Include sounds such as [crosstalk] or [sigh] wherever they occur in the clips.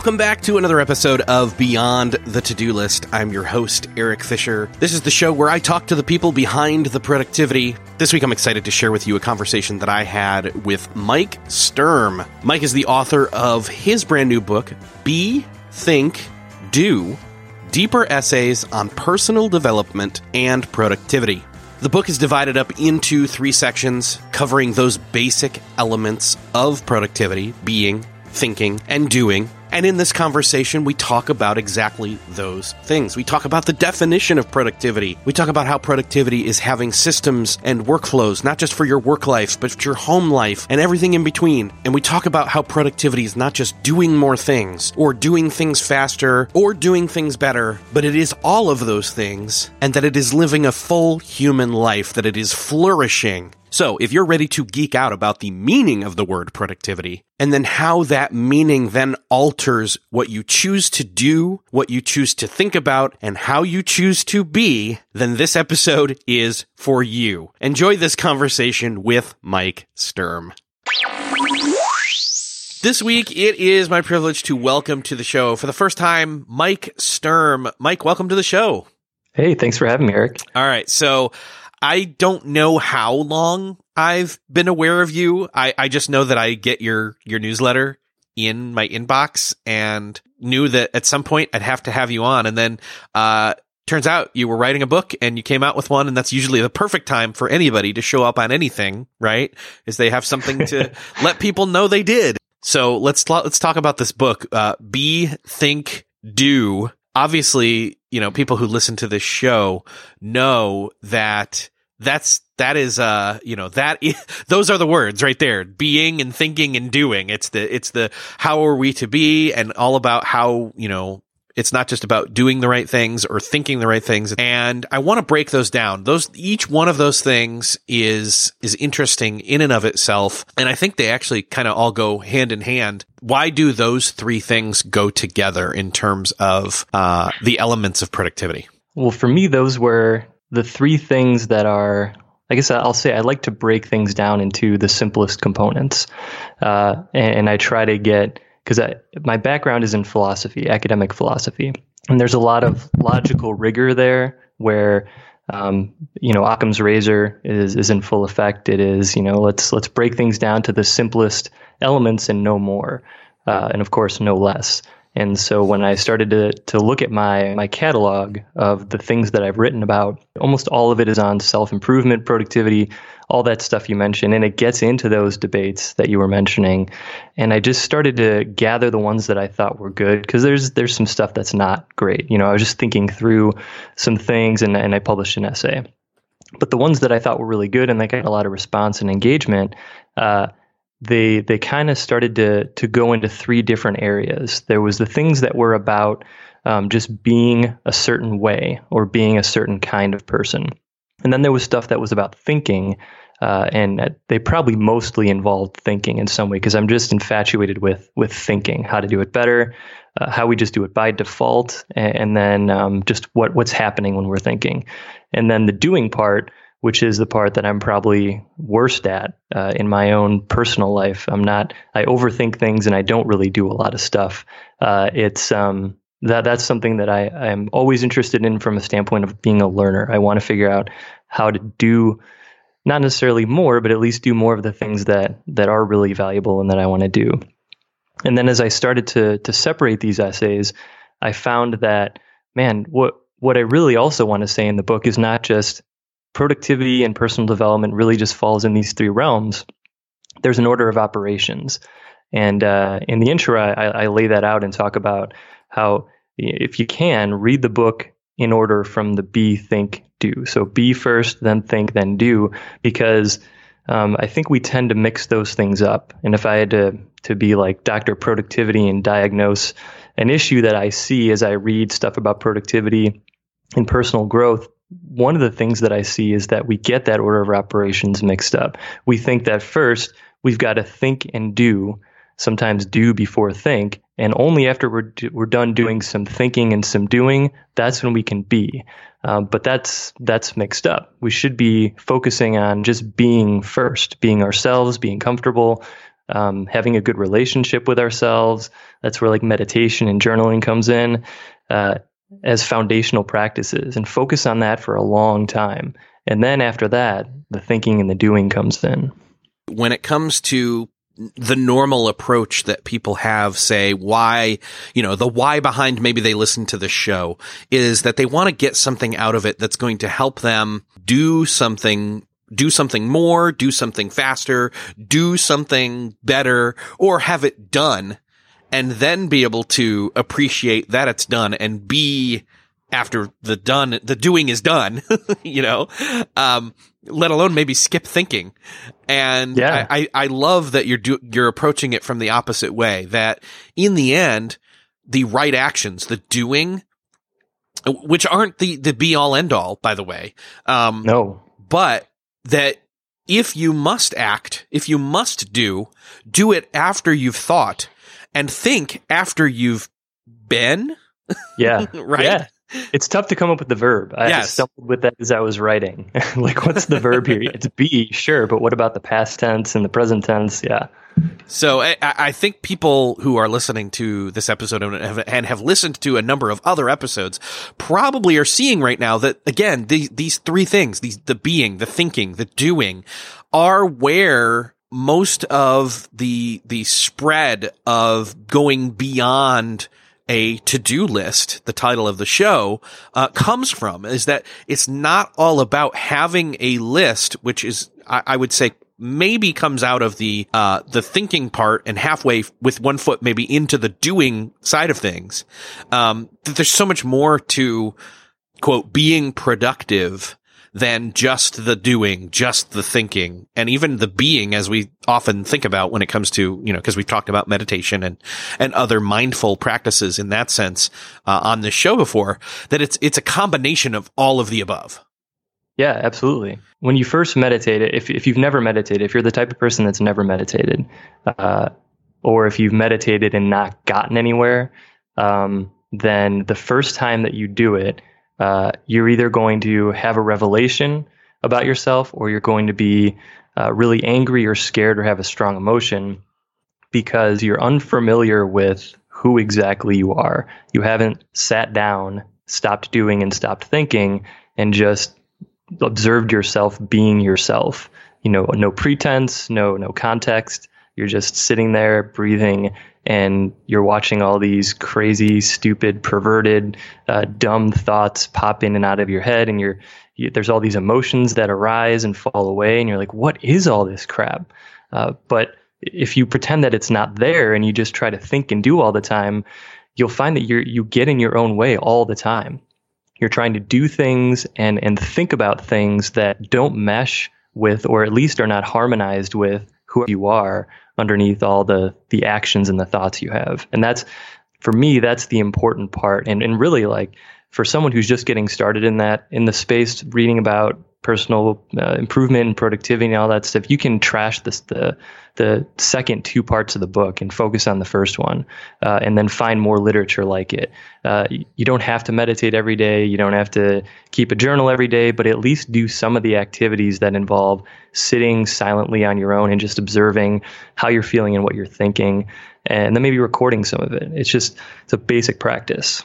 Welcome back to another episode of Beyond the To Do List. I'm your host, Eric Fisher. This is the show where I talk to the people behind the productivity. This week I'm excited to share with you a conversation that I had with Mike Sturm. Mike is the author of his brand new book, Be, Think, Do Deeper Essays on Personal Development and Productivity. The book is divided up into three sections covering those basic elements of productivity being, thinking, and doing. And in this conversation, we talk about exactly those things. We talk about the definition of productivity. We talk about how productivity is having systems and workflows, not just for your work life, but for your home life and everything in between. And we talk about how productivity is not just doing more things or doing things faster or doing things better, but it is all of those things and that it is living a full human life, that it is flourishing so, if you're ready to geek out about the meaning of the word productivity and then how that meaning then alters what you choose to do, what you choose to think about, and how you choose to be, then this episode is for you. Enjoy this conversation with Mike Sturm. This week, it is my privilege to welcome to the show for the first time Mike Sturm. Mike, welcome to the show. Hey, thanks for having me, Eric. All right. So, I don't know how long I've been aware of you. I, I just know that I get your, your newsletter in my inbox and knew that at some point I'd have to have you on. And then, uh, turns out you were writing a book and you came out with one. And that's usually the perfect time for anybody to show up on anything, right? Is they have something to [laughs] let people know they did. So let's, let's talk about this book. Uh, be, think, do. Obviously, you know, people who listen to this show know that that's that is uh you know that is, [laughs] those are the words right there. Being and thinking and doing. It's the it's the how are we to be and all about how you know it's not just about doing the right things or thinking the right things. And i want to break those down. Those each one of those things is is interesting in and of itself. And i think they actually kind of all go hand in hand. Why do those three things go together in terms of uh, the elements of productivity? Well for me those were the three things that are I guess I'll say I like to break things down into the simplest components, uh, and, and, I try to get because my background is in philosophy, academic philosophy, and there's a lot of logical rigor there where um, you know Occam's razor is is in full effect. It is you know let's let's break things down to the simplest elements and no more, uh, and of course no less. And so when I started to, to look at my, my catalog of the things that I've written about, almost all of it is on self improvement, productivity, all that stuff you mentioned. And it gets into those debates that you were mentioning. And I just started to gather the ones that I thought were good because there's there's some stuff that's not great. You know, I was just thinking through some things and, and I published an essay. But the ones that I thought were really good and they got a lot of response and engagement, uh, they they kind of started to to go into three different areas. There was the things that were about um, just being a certain way or being a certain kind of person, and then there was stuff that was about thinking. Uh, and they probably mostly involved thinking in some way because I'm just infatuated with with thinking, how to do it better, uh, how we just do it by default, and, and then um, just what what's happening when we're thinking, and then the doing part which is the part that I'm probably worst at uh, in my own personal life. I'm not. I overthink things and I don't really do a lot of stuff. Uh, it's um, that that's something that I I'm always interested in from a standpoint of being a learner. I want to figure out how to do not necessarily more, but at least do more of the things that that are really valuable and that I want to do. And then as I started to to separate these essays, I found that man, what what I really also want to say in the book is not just productivity and personal development really just falls in these three realms. There's an order of operations. And uh, in the intro, I, I lay that out and talk about how, if you can, read the book in order from the be, think, do. So be first, then think, then do, because um, I think we tend to mix those things up. And if I had to to be like Dr. Productivity and diagnose an issue that I see as I read stuff about productivity and personal growth, one of the things that I see is that we get that order of operations mixed up. We think that first we've got to think and do, sometimes do before think, and only after we're we're done doing some thinking and some doing, that's when we can be. Um, but that's that's mixed up. We should be focusing on just being first, being ourselves, being comfortable, um, having a good relationship with ourselves. That's where like meditation and journaling comes in uh, as foundational practices, and focus on that for a long time. And then after that, the thinking and the doing comes in. When it comes to the normal approach that people have say why, you know, the why behind maybe they listen to the show is that they want to get something out of it that's going to help them do something do something more, do something faster, do something better, or have it done and then be able to appreciate that it's done and be after the done, the doing is done, [laughs] you know, um, let alone maybe skip thinking. And yeah. I, I, I love that you're do, you're approaching it from the opposite way that in the end, the right actions, the doing, which aren't the, the be all end all, by the way. Um, no, but that if you must act, if you must do, do it after you've thought and think after you've been. Yeah. [laughs] right. Yeah. It's tough to come up with the verb. I yes. stumbled with that as I was writing. [laughs] like, what's the verb here? It's be, sure, but what about the past tense and the present tense? Yeah. So I, I, think people who are listening to this episode and have, and have, listened to a number of other episodes probably are seeing right now that again these these three things these the being the thinking the doing are where most of the the spread of going beyond a to-do list, the title of the show, uh, comes from is that it's not all about having a list, which is, I, I would say, maybe comes out of the uh, the thinking part and halfway with one foot maybe into the doing side of things. Um, there's so much more to quote being productive than just the doing, just the thinking, and even the being, as we often think about when it comes to, you know, because we've talked about meditation and, and other mindful practices in that sense, uh, on this show before, that it's, it's a combination of all of the above. Yeah, absolutely. When you first meditate, if, if you've never meditated, if you're the type of person that's never meditated, uh, or if you've meditated and not gotten anywhere, um, then the first time that you do it, uh, you're either going to have a revelation about yourself or you're going to be uh, really angry or scared or have a strong emotion because you're unfamiliar with who exactly you are. You haven't sat down, stopped doing, and stopped thinking, and just observed yourself being yourself. You know, no pretense, no no context. You're just sitting there breathing and you're watching all these crazy, stupid, perverted, uh, dumb thoughts pop in and out of your head, and you're you, there's all these emotions that arise and fall away, and you're like, what is all this crap? Uh, but if you pretend that it's not there and you just try to think and do all the time, you'll find that you you get in your own way all the time. You're trying to do things and and think about things that don't mesh with, or at least are not harmonized with who you are underneath all the the actions and the thoughts you have. And that's for me, that's the important part. And and really like for someone who's just getting started in that in the space, reading about personal uh, improvement and productivity and all that stuff, you can trash this the the second two parts of the book and focus on the first one, uh, and then find more literature like it. Uh, you don't have to meditate every day. You don't have to keep a journal every day, but at least do some of the activities that involve sitting silently on your own and just observing how you're feeling and what you're thinking, and then maybe recording some of it. It's just it's a basic practice.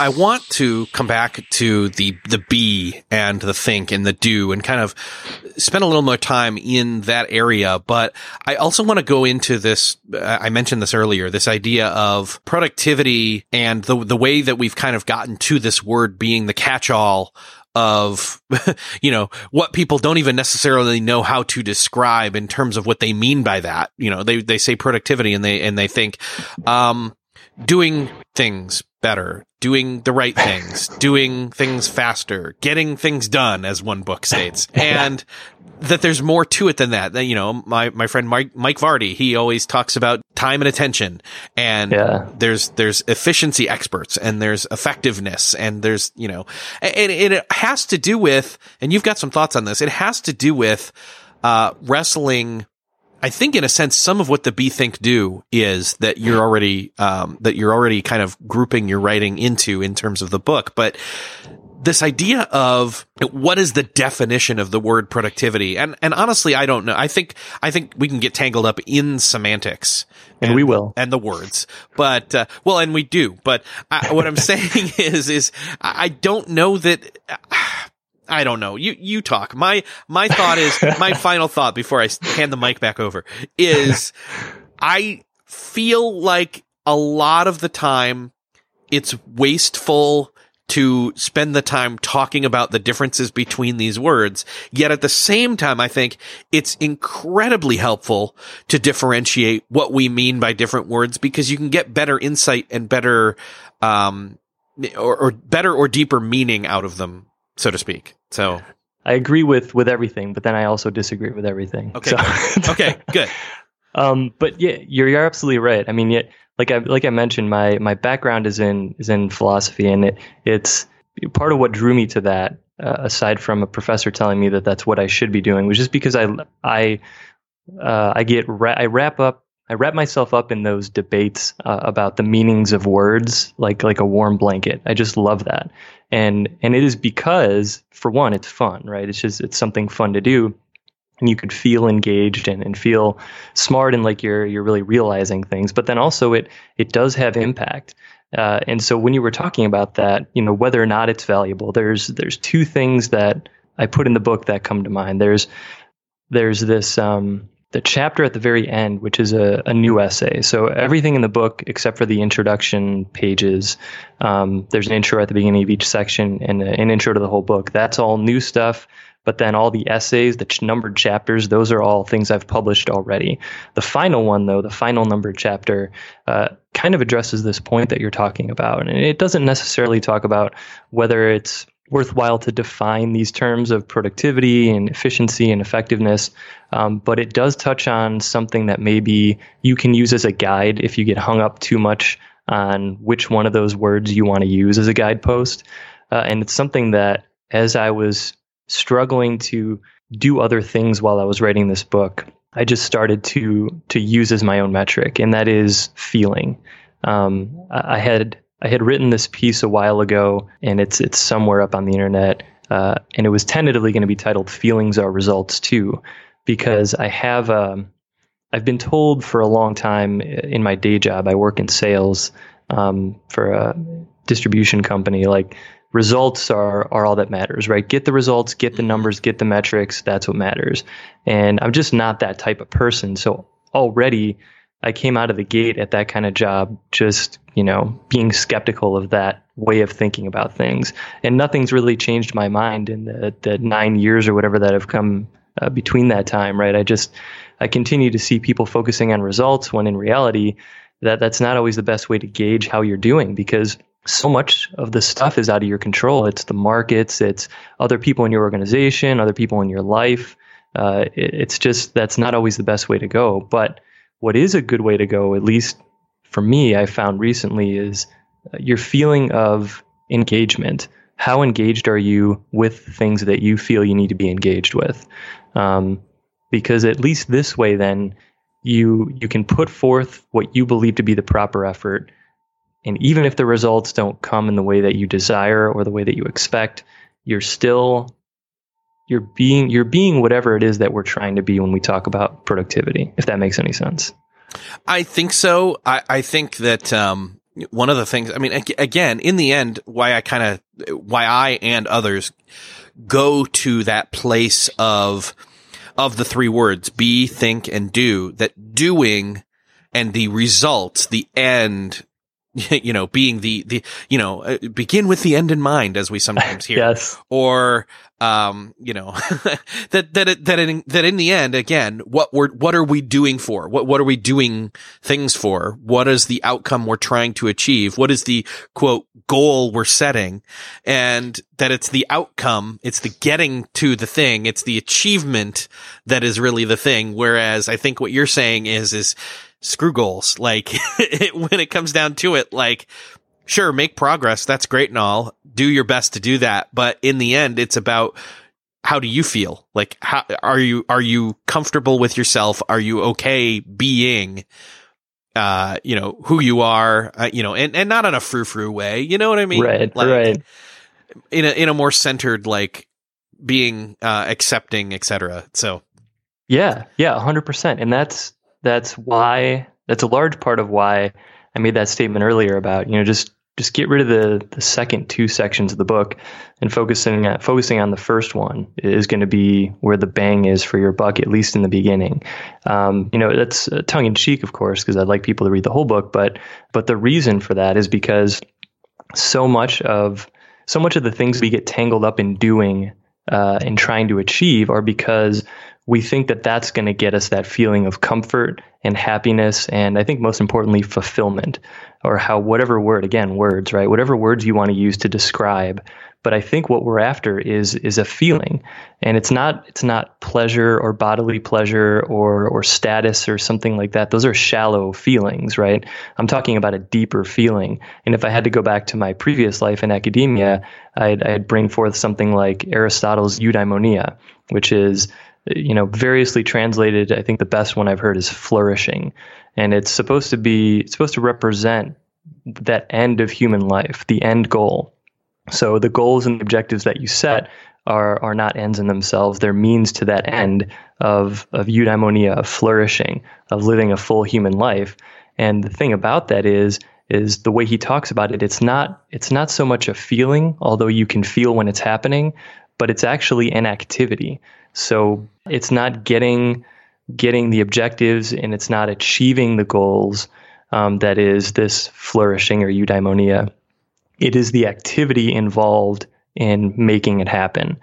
I want to come back to the the be and the think and the do and kind of spend a little more time in that area. But I also want to go into this. I mentioned this earlier. This idea of productivity and the the way that we've kind of gotten to this word being the catch all of, [laughs] you know, what people don't even necessarily know how to describe in terms of what they mean by that. You know, they, they say productivity and they, and they think, um, doing things better, doing the right things, [laughs] doing things faster, getting things done, as one book states. [laughs] And that there's more to it than that. That, you know, my, my friend Mike, Mike Vardy, he always talks about time and attention and yeah. there's, there's efficiency experts and there's effectiveness and there's, you know, and, and it has to do with, and you've got some thoughts on this, it has to do with, uh, wrestling I think in a sense, some of what the Be Think do is that you're already, um, that you're already kind of grouping your writing into in terms of the book. But this idea of what is the definition of the word productivity? And, and honestly, I don't know. I think, I think we can get tangled up in semantics. And, and we will. And the words. But, uh, well, and we do. But I, what I'm [laughs] saying is, is I don't know that, uh, I don't know. You you talk. My my thought is [laughs] my final thought before I hand the mic back over is I feel like a lot of the time it's wasteful to spend the time talking about the differences between these words. Yet at the same time, I think it's incredibly helpful to differentiate what we mean by different words because you can get better insight and better, um, or, or better or deeper meaning out of them so to speak. So I agree with with everything, but then I also disagree with everything. Okay. So. okay. Good. [laughs] Um, but yeah, you're you're absolutely right. I mean, yeah, like I like I mentioned, my my background is in is in philosophy, and it it's part of what drew me to that. Uh, aside from a professor telling me that that's what I should be doing, was just because I I uh, I get ra- I wrap up I wrap myself up in those debates uh, about the meanings of words like like a warm blanket. I just love that. And and it is because for one it's fun, right? It's just it's something fun to do and you could feel engaged and, and feel smart and like you're you're really realizing things. But then also it it does have impact. Uh, and so when you were talking about that, you know whether or not it's valuable, there's there's two things that I put in the book that come to mind. There's there's this um, the chapter at the very end, which is a, a new essay. So everything in the book, except for the introduction pages, um, there's an intro at the beginning of each section and an intro to the whole book. That's all new stuff. But then all the essays, the ch- numbered chapters, those are all things I've published already. The final one, though, the final numbered chapter, uh, kind of addresses this point that you're talking about. And it doesn't necessarily talk about whether it's worthwhile to define these terms of productivity and efficiency and effectiveness, um, but it does touch on something that maybe you can use as a guide if you get hung up too much on which one of those words you want to use as a guidepost. Uh, and it's something that as I was struggling to do other things while I was writing this book, I just started to to use as my own metric, and that is feeling. Um, I had I had written this piece a while ago, and it's it's somewhere up on the internet, uh, and it was tentatively going to be titled "Feelings Are Results Too," because I have um, I've been told for a long time in my day job, I work in sales um, for a distribution company, like results are are all that matters, right? Get the results, get the numbers, get the metrics. That's what matters. And I'm just not that type of person. So already I came out of the gate at that kind of job just, you know, being skeptical of that way of thinking about things. And nothing's really changed my mind in the, the nine years or whatever that have come uh, between that time, right? I just, I continue to see people focusing on results when in reality, that that's not always the best way to gauge how you're doing because so much of the stuff is out of your control. It's the markets, it's other people in your organization, other people in your life. Uh, it, it's just that's not always the best way to go. But what is a good way to go, at least for me, I found recently, is uh, your feeling of engagement. How engaged are you with things that you feel you need to be engaged with? Um, because at least this way, then you you can put forth what you believe to be the proper effort and even if the results don't come in the way that you desire or the way that you expect, you're still you're being you're being whatever it is that we're trying to be when we talk about productivity, if that makes any sense. I think so. I, I think that um, one of the things, I mean, again, in the end, why I kind of, why I and others go to that place of, of the three words, be, think, and do, that doing and the result the end [laughs] you know, being the, the, you know, uh, begin with the end in mind, as we sometimes hear. [laughs] yes. Or, um, you know, [laughs] that, that, that, in, that in the end, again, what we're, what are we doing for? What, what are we doing things for? What is the outcome we're trying to achieve? What is the quote goal we're setting? And that it's the outcome. It's the getting to the thing. It's the achievement that is really the thing. Whereas I think what you're saying is, is, screw goals. Like [laughs] when it comes down to it, like sure, make progress. That's great and all. Do your best to do that. But in the end, it's about how do you feel? Like, how are you, are you comfortable with yourself? Are you okay being, uh, you know, who you are, uh, you know, and, and not in a frou frou way. You know what I mean? Right. Like, right. In a, in a more centered, like being, uh, accepting, etc. So. Yeah. Yeah. hundred percent. And that's, that's why that's a large part of why I made that statement earlier about you know just just get rid of the the second two sections of the book and focusing on, focusing on the first one is going to be where the bang is for your buck at least in the beginning. Um, you know that's tongue in cheek, of course, because I'd like people to read the whole book, but but the reason for that is because so much of so much of the things we get tangled up in doing uh, and trying to achieve are because we think that that's going to get us that feeling of comfort and happiness and i think most importantly fulfillment or how whatever word again words right? Whatever words you want to use to describe. But i think what we're after is is a feeling. And it's not it's not pleasure or bodily pleasure or or status or something like that. Those are shallow feelings right? I'm talking about a deeper feeling. And if i had to go back to my previous life in academia i'd, I'd bring forth something like aristotle's eudaimonia which is you know, variously translated. I think the best one I've heard is flourishing, and it's supposed to be it's supposed to represent that end of human life, the end goal. So the goals and objectives that you set are are not ends in themselves. They're means to that end of of eudaimonia, of flourishing, of living a full human life. And the thing about that is is the way he talks about it. It's not it's not so much a feeling, although you can feel when it's happening, but it's actually an activity. So it's not getting getting the objectives and it's not achieving the goals um, that is this flourishing or eudaimonia. It is the activity involved in making it happen.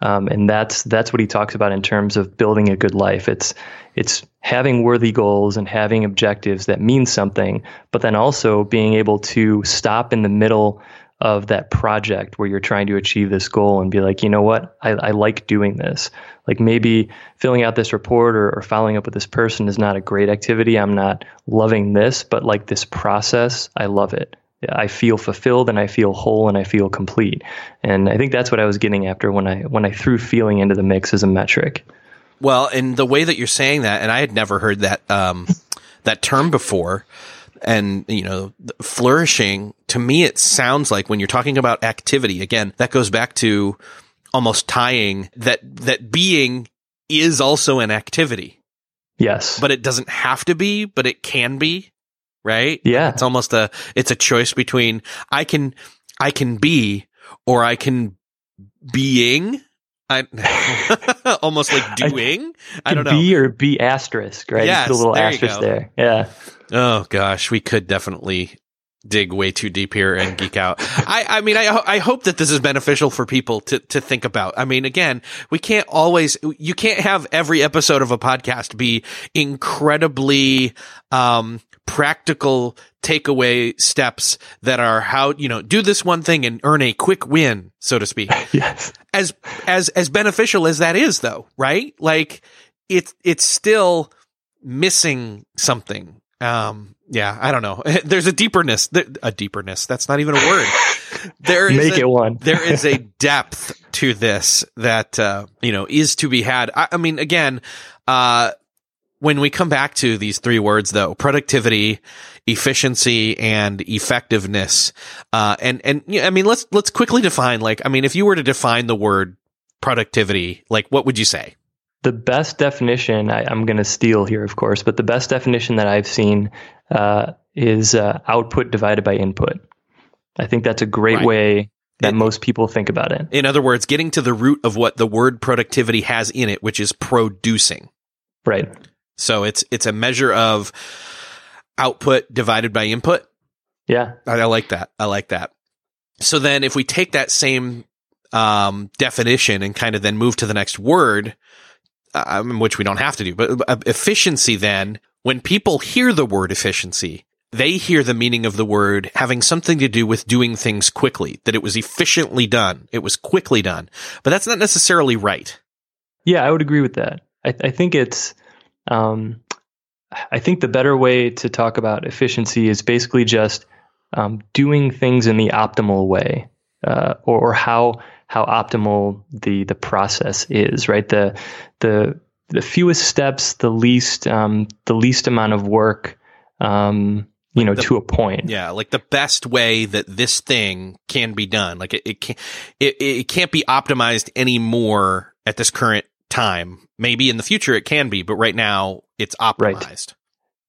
Um, and that's that's what he talks about in terms of building a good life. It's it's having worthy goals and having objectives that mean something, but then also being able to stop in the middle of that project where you're trying to achieve this goal and be like, you know what, I, I like doing this. Like maybe filling out this report or, or following up with this person is not a great activity. I'm not loving this, but like this process, I love it. I feel fulfilled and I feel whole and I feel complete. And I think that's what I was getting after when I when I threw feeling into the mix as a metric. Well, and the way that you're saying that, and I had never heard that um, that term before, and you know, flourishing to me, it sounds like when you're talking about activity. Again, that goes back to almost tying that that being is also an activity. Yes, but it doesn't have to be, but it can be right? Yeah. It's almost a, it's a choice between I can, I can be or I can being. I, [laughs] almost like [laughs] doing. I, I don't know. Be or be asterisk, right? Yeah, a little there asterisk there. Yeah. Oh gosh, we could definitely dig way too deep here and geek out. I, I mean, I, I hope that this is beneficial for people to, to think about. I mean, again, we can't always, you can't have every episode of a podcast be incredibly, um, practical takeaway steps that are how, you know, do this one thing and earn a quick win, so to speak. [laughs] yes. As, as, as beneficial as that is though, right? Like it's, it's still missing something. Um, yeah, I don't know. [laughs] There's a deeperness, a deeperness. That's not even a word. [laughs] There is make a, it one. [laughs] there is a depth to this that uh, you know is to be had. I, I mean, again, uh, when we come back to these three words, though, productivity, efficiency, and effectiveness, uh, and and yeah, I mean, let's let's quickly define. Like, I mean, if you were to define the word productivity, like, what would you say? The best definition, I, am going to steal here, of course, but the best definition that I've seen uh, is uh, output divided by input. I think that's a great right. way that it, most people think about it. In other words, getting to the root of what the word productivity has in it, which is producing. Right. So it's it's a measure of output divided by input. Yeah. I, I like that. I like that. So then if we take that same um, definition and kind of then move to the next word, um, which we don't have to do, but uh, efficiency then, when people hear the word efficiency, they hear the meaning of the word having something to do with doing things quickly, that it was efficiently done. It was quickly done, but that's not necessarily right. Yeah, I would agree with that. I, I think it's, um, I think the better way to talk about efficiency is basically just um, doing things in the optimal way, uh, or, or how how optimal the the process is, right? The the the fewest steps, the least um, the least amount of work, um, you know, the, to a point. Yeah, like the best way that this thing can be done. Like it, it can't it, it can't be optimized anymore at this current time. Maybe in the future it can be, but right now it's optimized. Right.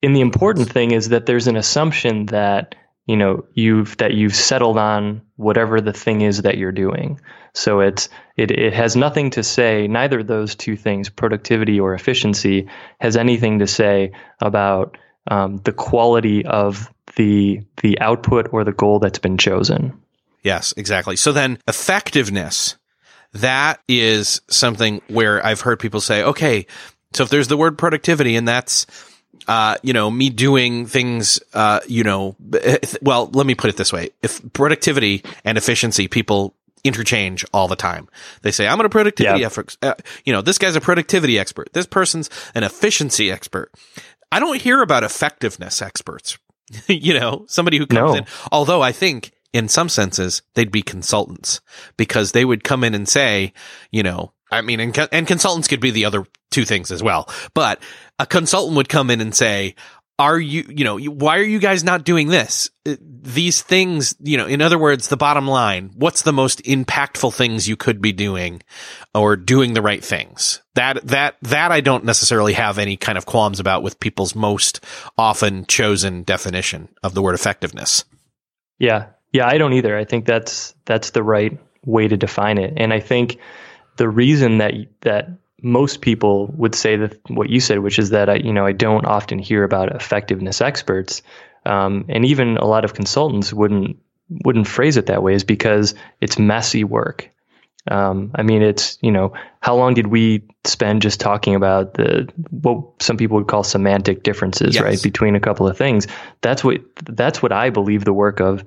And the important thing is that there's an assumption that you know you've that you've settled on whatever the thing is that you're doing. So it's it, it has nothing to say neither of those two things productivity or efficiency has anything to say about um, the quality of the the output or the goal that's been chosen. Yes exactly. So then effectiveness that is something where i've heard people say okay so if there's the word productivity and that's uh, you know, me doing things, uh, you know, well, let me put it this way. If productivity and efficiency, people interchange all the time. They say, I'm a productivity yeah. effort. Uh, you know, this guy's a productivity expert. This person's an efficiency expert. I don't hear about effectiveness experts. [laughs] you know, somebody who comes no. in, although I think in some senses they'd be consultants because they would come in and say, you know, I mean, and, and consultants could be the other two things as well. But a consultant would come in and say, are you, you know, why are you guys not doing this? Uh, these things, you know, in other words, the bottom line, what's the most impactful things you could be doing or doing the right things? That, that, that I don't necessarily have any kind of qualms about with people's most often chosen definition of the word effectiveness. Yeah. Yeah. I don't either. I think that's, that's the right way to define it. And I think the reason that, that most people would say that what you said, which is that I, you know, I don't often hear about effectiveness experts, um, and even a lot of consultants wouldn't wouldn't phrase it that way, is because it's messy work. Um, I mean, it's you know, how long did we spend just talking about the what some people would call semantic differences, yes. right, between a couple of things? That's what that's what I believe the work of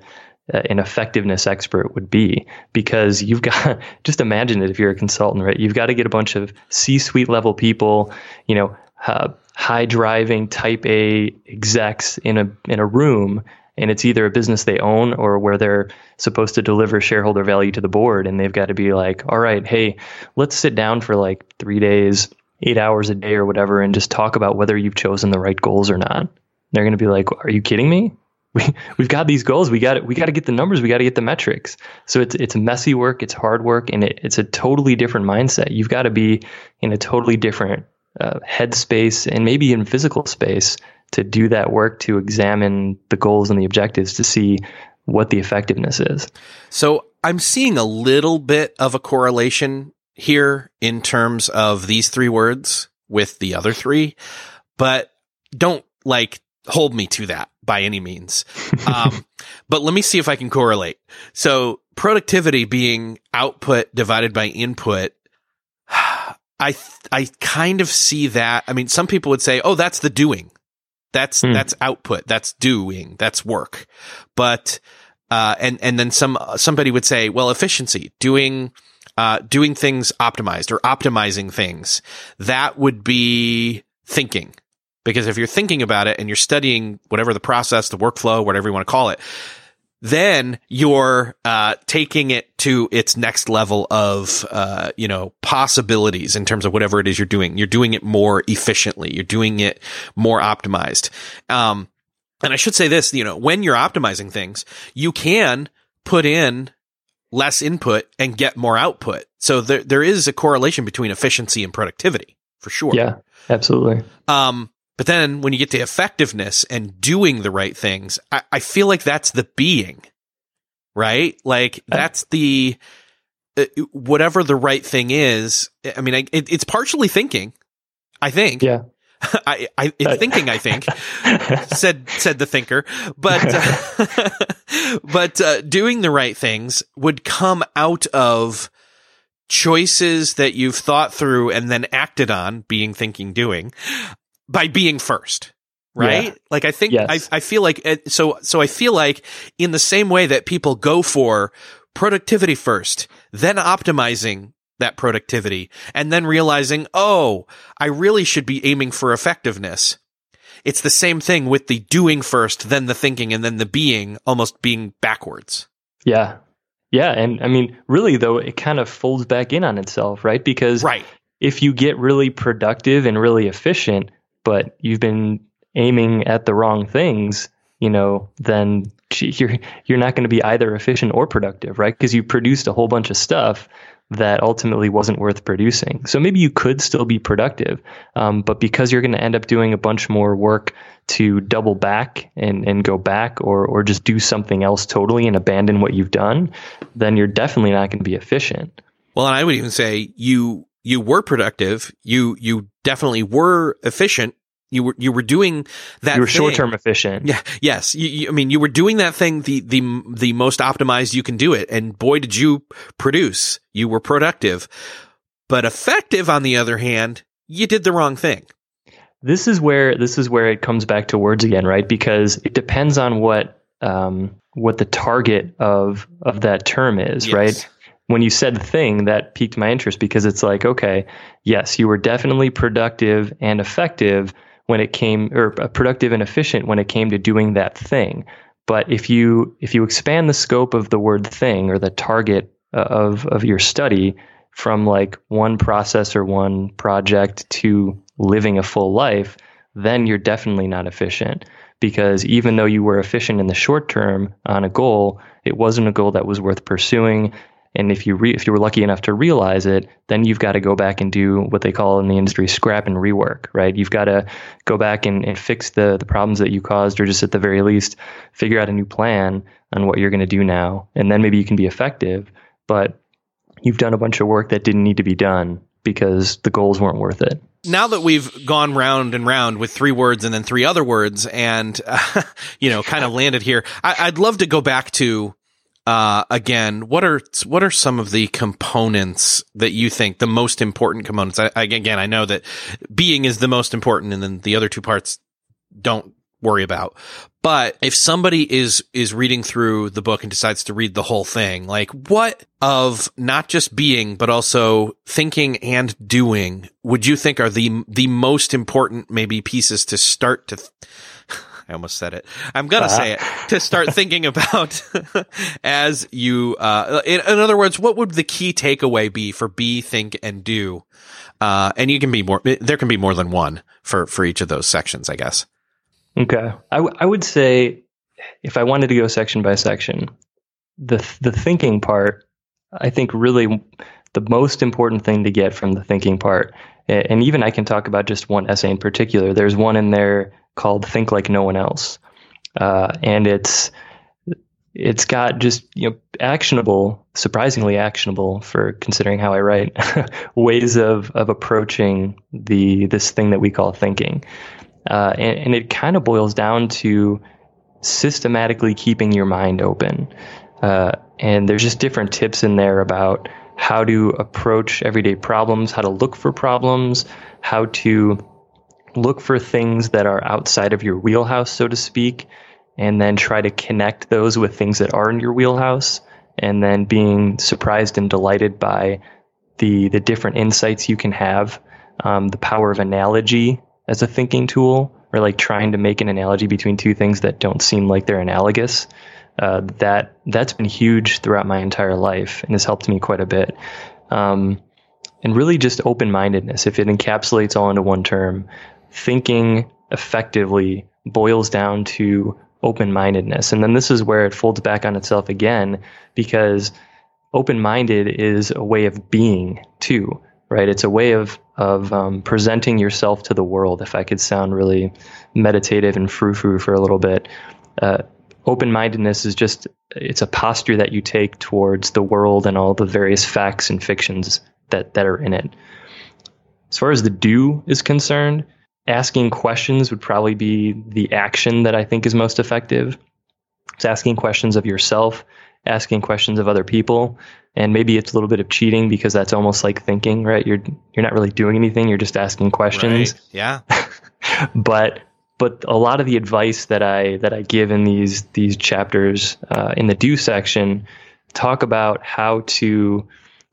an effectiveness expert would be because you've got [laughs] just imagine it if you're a consultant right? You've got to get a bunch of c-suite level people you know uh, high driving type a execs in a in a room and it's either a business they own or where they're supposed to deliver shareholder value to the board and they've got to be like all right hey let's sit down for like 3 days 8 hours a day or whatever and just talk about whether you've chosen the right goals or not. They're going to be like are you kidding me we we've got these goals. We got it. we got to get the numbers. We got to get the metrics. So it's it's messy work. It's hard work, and it, it's a totally different mindset. You've got to be in a totally different uh, headspace and maybe in physical space to do that work to examine the goals and the objectives to see what the effectiveness is. So I'm seeing a little bit of a correlation here in terms of these three words with the other three, but don't like hold me to that by any means. Um, [laughs] but let me see if I can correlate. So productivity being output divided by input. [sighs] I, I kind of see that. I mean, some people would say, Oh, that's the doing. That's, hmm. that's output. That's doing. That's work. But, uh, and, and then some, somebody would say, well, efficiency, doing, uh, doing things optimized or optimizing things. That would be thinking because if you're thinking about it and you're studying whatever the process, the workflow, whatever you want to call it, then you're uh, taking it to its next level of uh, you know possibilities in terms of whatever it is you're doing. You're doing it more efficiently. You're doing it more optimized. Um, and I should say this: you know, when you're optimizing things, you can put in less input and get more output. So there there is a correlation between efficiency and productivity for sure. Yeah, absolutely. Um, but then when you get to effectiveness and doing the right things, I, I feel like that's the being, right? Like that's the, uh, whatever the right thing is. I mean, I, it, it's partially thinking, I think. Yeah. [laughs] I, I it's thinking, I think [laughs] said, said the thinker, but, uh, [laughs] but, uh, doing the right things would come out of choices that you've thought through and then acted on being thinking doing by being first right? Yeah. Like I think yes. I I feel like so so I feel like in the same way that people go for productivity first, then optimizing that productivity and then realizing, "Oh, I really should be aiming for effectiveness." It's the same thing with the doing first, then the thinking and then the being almost being backwards. Yeah. Yeah, and I mean, really though, it kind of folds back in on itself, right? Because right. if you get really productive and really efficient, but you've been aiming at the wrong things, you know, then [laughs] you're you're not going to be either efficient or productive, right? Because you produced a whole bunch of stuff that ultimately wasn't worth producing. So maybe you could still be productive, um, but because you're going to end up doing a bunch more work to double back and, and go back or, or just do something else totally and abandon what you've done, then you're definitely not going to be efficient. Well, and I would even say you you were productive. You you definitely were efficient. You were you were doing that. You were short term efficient. Yeah. Yes. You, you, I mean, you were doing that thing the the the most optimized you can do it, and boy, did you produce! You were productive, but effective. On the other hand, you did the wrong thing. This is where this is where it comes back to words again, right? Because it depends on what um, what the target of of that term is, yes. right? When you said thing, that piqued my interest because it's like, okay, yes, you were definitely productive and effective when it came, or uh, productive and efficient when it came to doing that thing. But if you if you expand the scope of the word thing or the target uh, of of your study from like one process or one project to living a full life, then you're definitely not efficient. Because even though you were efficient in the short term on a goal, it wasn't a goal that was worth pursuing. And if you re- if you were lucky enough to realize it, then you've got to go back and do what they call in the industry scrap and rework, right? You've got to go back and, and fix the the problems that you caused, or just at the very least, figure out a new plan on what you're going to do now, and then maybe you can be effective. But you've done a bunch of work that didn't need to be done because the goals weren't worth it. Now that we've gone round and round with three words and then three other words, and uh, [laughs] you know, kind of landed here, I, would love to go back to uh, again. What are what are some of the components that you think the most important components? I, again, I know that being is the most important, and then the other two parts don't worry about. But if somebody is, is reading through the book and decides to read the whole thing, like what of not just being, but also thinking and doing would you think are the, the most important maybe pieces to start to, th- I almost said it. I'm gonna uh-huh. say it to start thinking about [laughs] as you. Uh, in, in, other words, what would the key takeaway be for be, think, and do? Uh, and you can be more. There can be more than one for for each of those sections, I guess. Okay. I, w- I would say if I wanted to go section by section, the the thinking part, I think really the most important thing to get from the thinking part, and even I can talk about just one essay in particular. There's one in there called "Think Like No One Else," uh, and it's it's got just you know actionable, surprisingly actionable for considering how I write, [laughs] ways of of approaching the this thing that we call thinking. Uh, and, and, it kind of boils down to systematically keeping your mind open. Uh, and there's just different tips in there about how to approach everyday problems, how to look for problems, how to look for things that are outside of your wheelhouse, so to speak, and then try to connect those with things that are in your wheelhouse, and then being surprised and delighted by the the different insights you can have, um, the power of analogy as a thinking tool or like trying to make an analogy between two things that don't seem like they're analogous. Uh, that that's been huge throughout my entire life and has helped me quite a bit. Um, and really just open mindedness. If it encapsulates all into one term, thinking effectively boils down to open mindedness. And then this is where it folds back on itself again because open minded is a way of being too right? It's a way of of um, presenting yourself to the world. If I could sound really meditative and frou frou for a little bit, uh, open mindedness is just it's a posture that you take towards the world and all the various facts and fictions that that are in it. As far as the do is concerned, asking questions would probably be the action that I think is most effective. It's asking questions of yourself, asking questions of other people, and maybe it's a little bit of cheating because that's almost like thinking, right? You're you're not really doing anything; you're just asking questions. Right. Yeah. [laughs] but but a lot of the advice that I that I give in these these chapters uh, in the do section talk about how to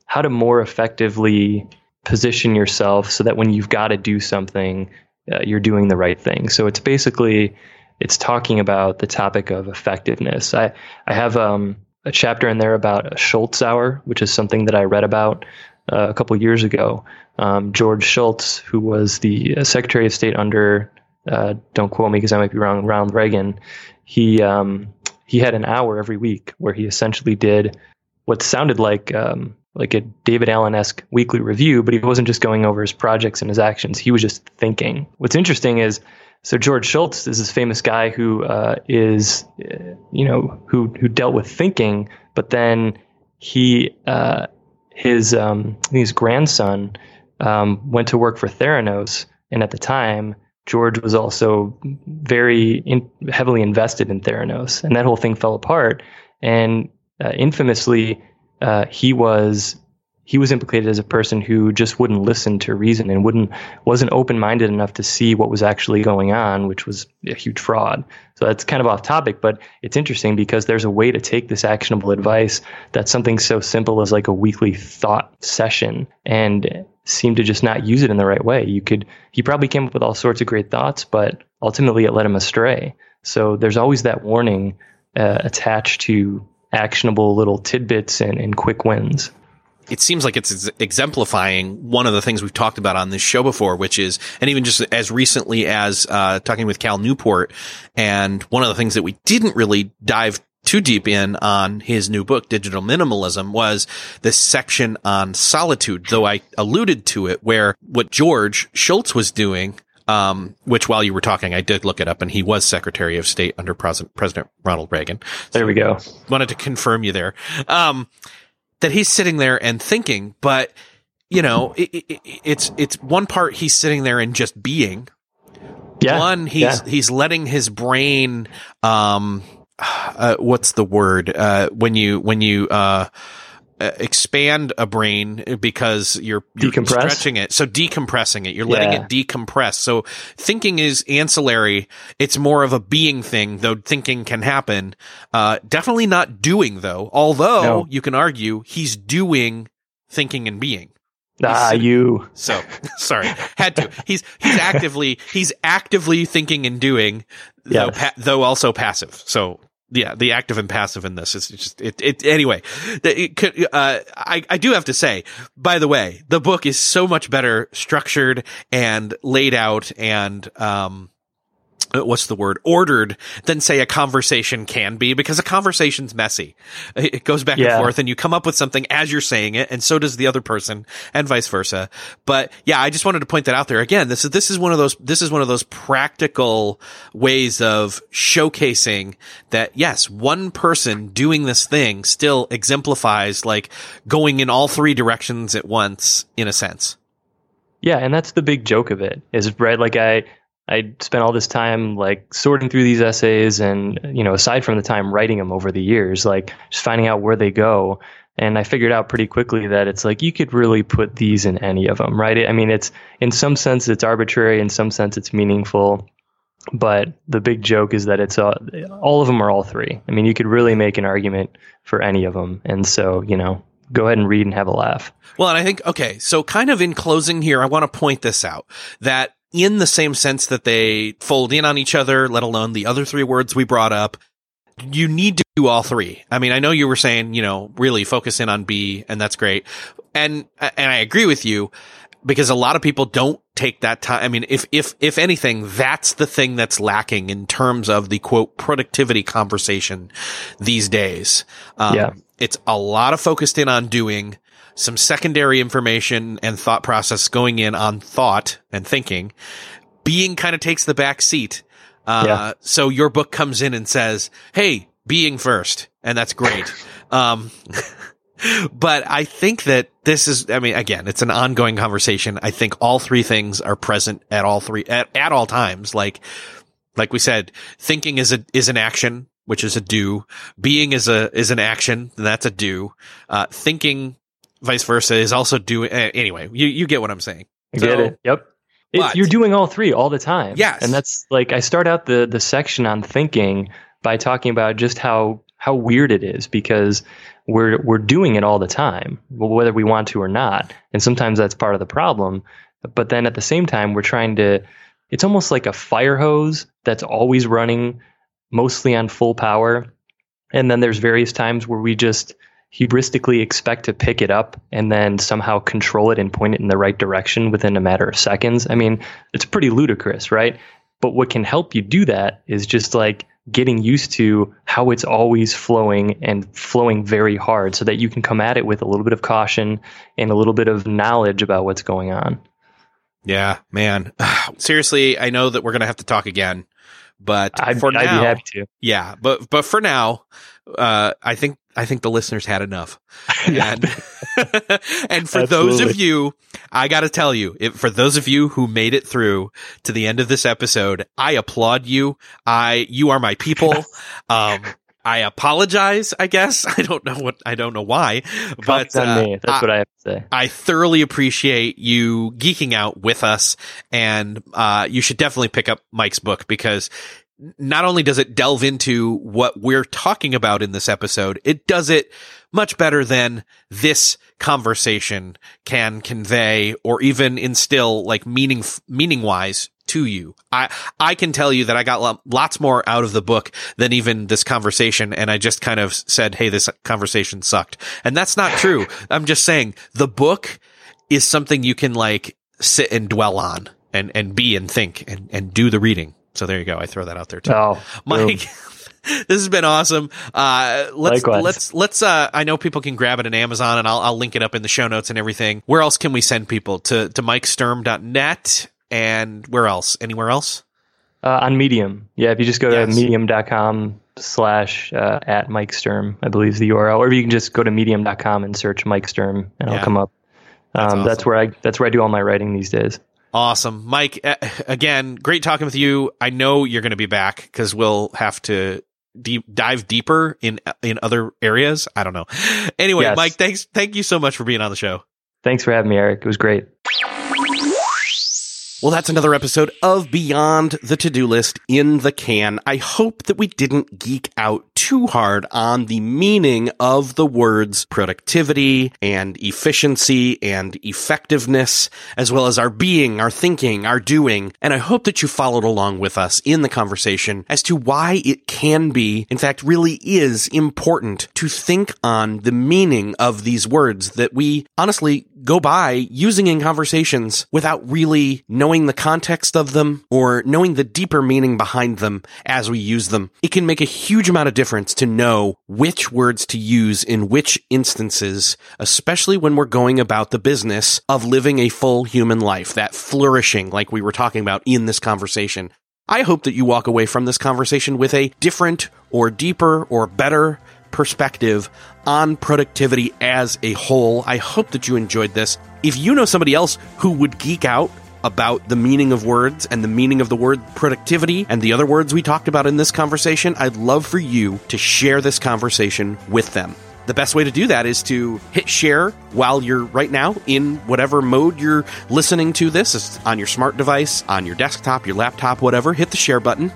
how to more effectively position yourself so that when you've got to do something, uh, you're doing the right thing. So it's basically it's talking about the topic of effectiveness. I I have um a chapter in there about a Shultz hour, which is something that I read about uh, a couple years ago. Um, George Shultz, who was the uh, Secretary of State under, uh, don't quote me because I might be wrong, Ronald Reagan, he um, he had an hour every week where he essentially did what sounded like um, like a David Allen esque weekly review, but he wasn't just going over his projects and his actions. He was just thinking. What's interesting is so George Shultz is this famous guy who uh, is, you know, who who dealt with thinking, but then he uh, his um, his grandson um, went to work for Theranos, and at the time George was also very in, heavily invested in Theranos, and that whole thing fell apart. And uh, infamously, uh, he was he was implicated as a person who just wouldn't listen to reason and wouldn't wasn't open minded enough to see what was actually going on, which was a huge fraud. So that's kind of off topic, but it's interesting because there's a way to take this actionable advice that's something so simple as like a weekly thought session and seem to just not use it in the right way. You could he probably came up with all sorts of great thoughts, but ultimately it led him astray. So there's always that warning uh, attached to actionable little tidbits and, and quick wins. It seems like it's exemplifying one of the things we've talked about on this show before, which is, and even just as recently as uh, talking with Cal Newport, and one of the things that we didn't really dive too deep in on his new book, Digital Minimalism, was this section on solitude, though I alluded to it where what George Shultz was doing, um, which while you were talking, I did look it up and he was Secretary of State under President, President Ronald Reagan. There we go. Wanted to confirm you there. Um, that he's sitting there and thinking, but you know, it, it, it's, it's one part he's sitting there and just being. Yeah. One, he's, yeah. he's letting his brain, um, [sighs] uh, what's the word uh, when you when you uh, uh expand a brain because you're, you're stretching it so decompressing it you're letting Yeah. it decompress so thinking is ancillary it's more of a being thing though thinking can happen uh, definitely not doing though although No. you can argue he's doing thinking and being Ah, sitting- you. so [laughs] sorry, had to. He's he's actively he's actively thinking and doing, though pa- though also passive. So yeah, the active and passive in this is just it. It anyway. It could, uh, I I do have to say, by the way, the book is so much better structured and laid out and um. Uh, What's the word? Ordered than say a conversation can be because a conversation's messy. It goes back and forth and you come up with something as you're saying it and so does the other person and vice versa. But yeah, I just wanted to point that out there again. This is, this is one of those, this is one of those practical ways of showcasing that yes, one person doing this thing still exemplifies like going in all three directions at once in a sense. Yeah, and that's the big joke of it. Is right like I I spent all this time like sorting through these essays and you know, aside from the time writing them over the years, like just finding out where they go. And I figured out pretty quickly that it's like you could really put these in any of them, right? I mean, it's in some sense it's arbitrary, in some sense it's meaningful. But the big joke is that it's uh, all of them are all three. I mean, you could really make an argument for any of them. And so, you know, go ahead and read and have a laugh. Well, and I think, okay, so kind of in closing here, I want to point this out that in the same sense that they fold in on each other, let alone the other three words we brought up, you need to do all three. I mean, I know you were saying, you know, really focus in on B and that's great. And, and I agree with you because a lot of people don't take that time. I mean, if, if, if anything, that's the thing that's lacking in terms of the quote productivity conversation these days. Um, Yeah. it's a lot of focused in on doing some secondary information and thought process going in on thought and thinking. Being kind of takes the back seat. Uh, Yeah. so your book comes in and says, Hey, being first. And that's great. [laughs] um, [laughs] but I think that this is, I mean, again, it's an ongoing conversation. I think all three things are present at all three, at, at all times. Like, like we said, thinking is a, is an action, which is a do. Being is a, is an action, and that's a do. Uh, thinking vice versa is also doing. eh, Anyway, you, you get what I'm saying. I get it. Yep. It, you're doing all three all the time. Yes. And that's like I start out the the section on thinking by talking about just how how weird it is because we're we're doing it all the time, whether we want to or not. And sometimes that's part of the problem. But then at the same time, we're trying to. It's almost like a fire hose that's always running, mostly on full power. And then there's various times where we just hubristically expect to pick it up and then somehow control it and point it in the right direction within a matter of seconds. I mean, it's pretty ludicrous, right? But what can help you do that is just like getting used to how it's always flowing and flowing very hard so that you can come at it with a little bit of caution and a little bit of knowledge about what's going on. Yeah, man. [sighs] Seriously, I know that we're going to have to talk again, but I'd, for I'd now, be happy to. yeah, but, but for now, uh, I think, I think the listeners had enough. [laughs] And, [laughs] and for those of you, I got to tell you, if, for those of you who made it through to the end of this episode, I applaud you. I, you are my people. [laughs] um, I apologize, I guess. I don't know what, I don't know why, but, uh. That's I- what I have to say. I thoroughly appreciate you geeking out with us, and uh, you should definitely pick up Mike's book because not only does it delve into what we're talking about in this episode, it does it much better than this conversation can convey or even instill like meaning, meaning wise to you. I, I can tell you that I got lots more out of the book than even this conversation. And I just kind of said, Hey, this conversation sucked. And that's not true. I'm just saying the book is something you can like sit and dwell on and, and be and think and, and do the reading. So there you go. I throw that out there too. Oh, Mike, [laughs] this has been awesome. Uh, let's, Likewise. let's, let's, uh, I know people can grab it on Amazon and I'll, I'll link it up in the show notes and everything. Where else can we send people to, to mikesturm.net and where else? Anywhere else? Uh, on Medium. Yeah. If you just go yes. to medium.com slash uh, at Mike Sturm, I believe is the URL, or you can just go to medium.com and search Mike Sturm and yeah. I'll come up. Um, that's, awesome. that's where I, that's where I do all my writing these days. Awesome. Mike, again, great talking with you. I know you're going to be back because we'll have to deep, dive deeper in in other areas. I don't know. Anyway, yes. Mike, thanks. Thank you so much for being on the show. Thanks for having me, Erik. It was great. Well, that's another episode of Beyond the To-Do List in the can. I hope that we didn't geek out too hard on the meaning of the words productivity and efficiency and effectiveness, as well as our being, our thinking, our doing. And I hope that you followed along with us in the conversation as to why it can be, in fact, really is important to think on the meaning of these words that we honestly go by using in conversations without really knowing the context of them or knowing the deeper meaning behind them as we use them. It can make a huge amount of difference to know which words to use in which instances, especially when we're going about the business of living a full human life, that flourishing like we were talking about in this conversation. I hope that you walk away from this conversation with a different or deeper or better perspective on productivity as a whole. I hope that you enjoyed this. If you know somebody else who would geek out about the meaning of words and the meaning of the word productivity and the other words we talked about in this conversation, I'd love for you to share this conversation with them. The best way to do that is to hit share while you're right now in whatever mode you're listening to this. On your smart device, on your desktop, your laptop, whatever. Hit the share button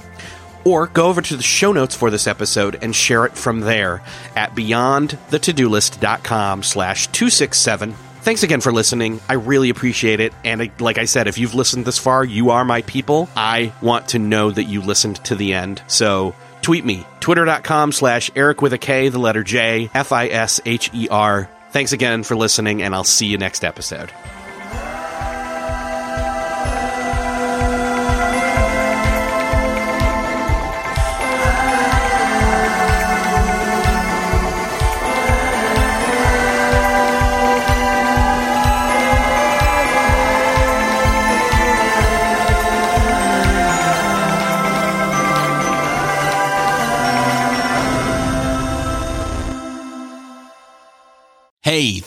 or go over to the show notes for this episode and share it from there at beyondthetodolist.com slash 267. Thanks again for listening. I really appreciate it. And uh, like I said, if you've listened this far, you are my people. I want to know that you listened to the end. So tweet me, twitter.com slash Eric with a K, the letter J, F I S H E R. Thanks again for listening, and I'll see you next episode.